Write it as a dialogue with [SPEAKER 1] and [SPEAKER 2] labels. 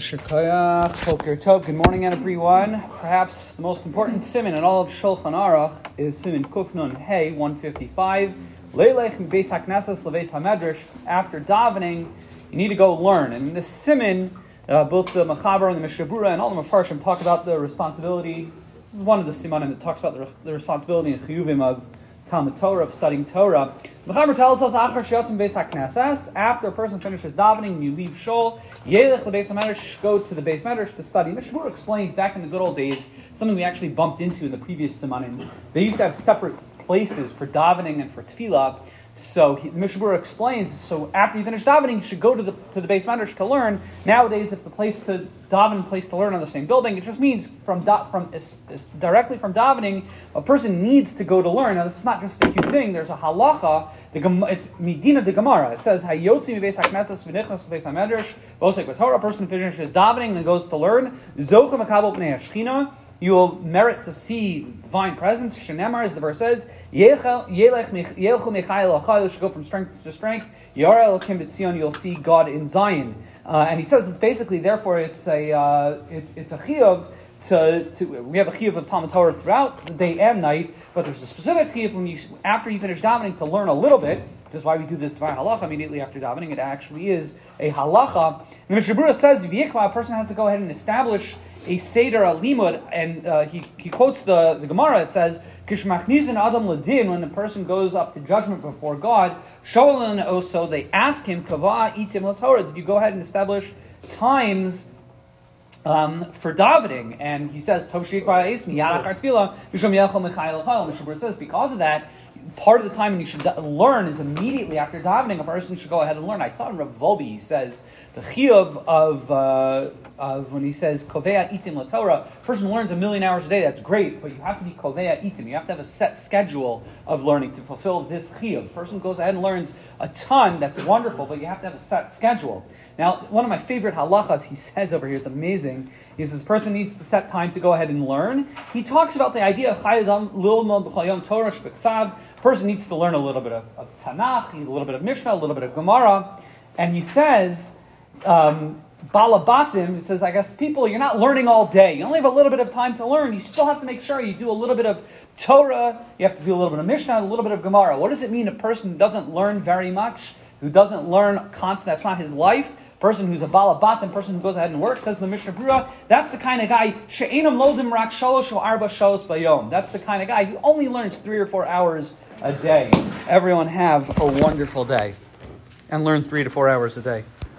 [SPEAKER 1] Tov. Good morning, everyone. Perhaps the most important simon in all of Shulchan Aruch is simon Kufnun Hey 155. Leilech Beis Haknesses Leveis Hamedrash. After davening, you need to go learn. And in this simon, uh, both the Mechaber and the Mishnah Brura and all the Mefarshim talk about the responsibility. This is one of the simanim that talks about the, the responsibility and chiyuvim of Talmud Torah, of studying Torah. Mechaber tells us, Beis HaKnesses, after a person finishes davening, you leave Shul, Yelech Beis HaMedrash, go to the Beis Medrash to study. Mishnah Brura explains back in the good old days, something we actually bumped into in the previous Simanim. They used to have separate places for davening and for tefillah. So he, Mishnah Brura explains. So after you finish davening, you should go to the to the Beis Medrash to learn. Nowadays, if the place to daven place to learn on the same building, it just means from from directly from davening, a person needs to go to learn. Now, is not just a cute thing. There's a halacha. The it's midina de Gemara. It says hayotzi mibeis haknesses v'nichnas beis hamedrash. Bosek Torah. A person finishes davening and goes to learn. Zocha makabel pnei you will merit to see divine presence. Shenemar, as the verse says, Yelchu should go from strength to strength. Yara Elokim B'tzion, you'll see God in Zion. Uh, and he says it's basically, therefore, it's a uh, it, it's a chiyuv to, to, we have a chiyuv of Talmud Torah throughout the day and night, but there's a specific chiyuv when you after you finish davening to learn a little bit. That's why we do this divine halacha immediately after davening. It actually is a halacha. And the Mishnah Brura says, a person has to go ahead and establish a Seder Alimud, and uh, he, he quotes the, the Gemara, it says, Kishmachnizin Adam Ladin, when a person goes up to judgment before God, Sholan also, they ask him, Kava Itim Torah, did you go ahead and establish times um, for davening? And he says, Tov Shik Mishom Yelchel Michael Chayil. says, because of that, part of the time when you should learn is immediately after davening. A person should go ahead and learn. I saw in Rav Wolbe, he says the chiyuv of uh, of when he says kovea itim la Torah. Person learns a million hours a day. That's great, but you have to be kovea itim. You have to have a set schedule of learning to fulfill this chiyuv. Person goes ahead and learns a ton. That's wonderful, but you have to have a set schedule. Now, one of my favorite halachas he says over here. It's amazing. He says person needs to set time to go ahead and learn. He talks about the idea of chayadam lilma b'chayom Torah shbeksav person needs to learn a little bit of, of Tanakh, a little bit of Mishnah, a little bit of Gemara, and he says, um, Balabatim, says, I guess people, you're not learning all day. You only have a little bit of time to learn. You still have to make sure you do a little bit of Torah, you have to do a little bit of Mishnah, a little bit of Gemara. What does it mean a person doesn't learn very much, who doesn't learn constant, that's not his life? Person who's a balabatim, person who goes ahead and works, says the Mishnah Brura, that's the kind of guy, she'enam lodim rak shalosh arba shalos bayom. That's the kind of guy who only learns three or four hours a day. Everyone have a wonderful day and learn three to four hours a day.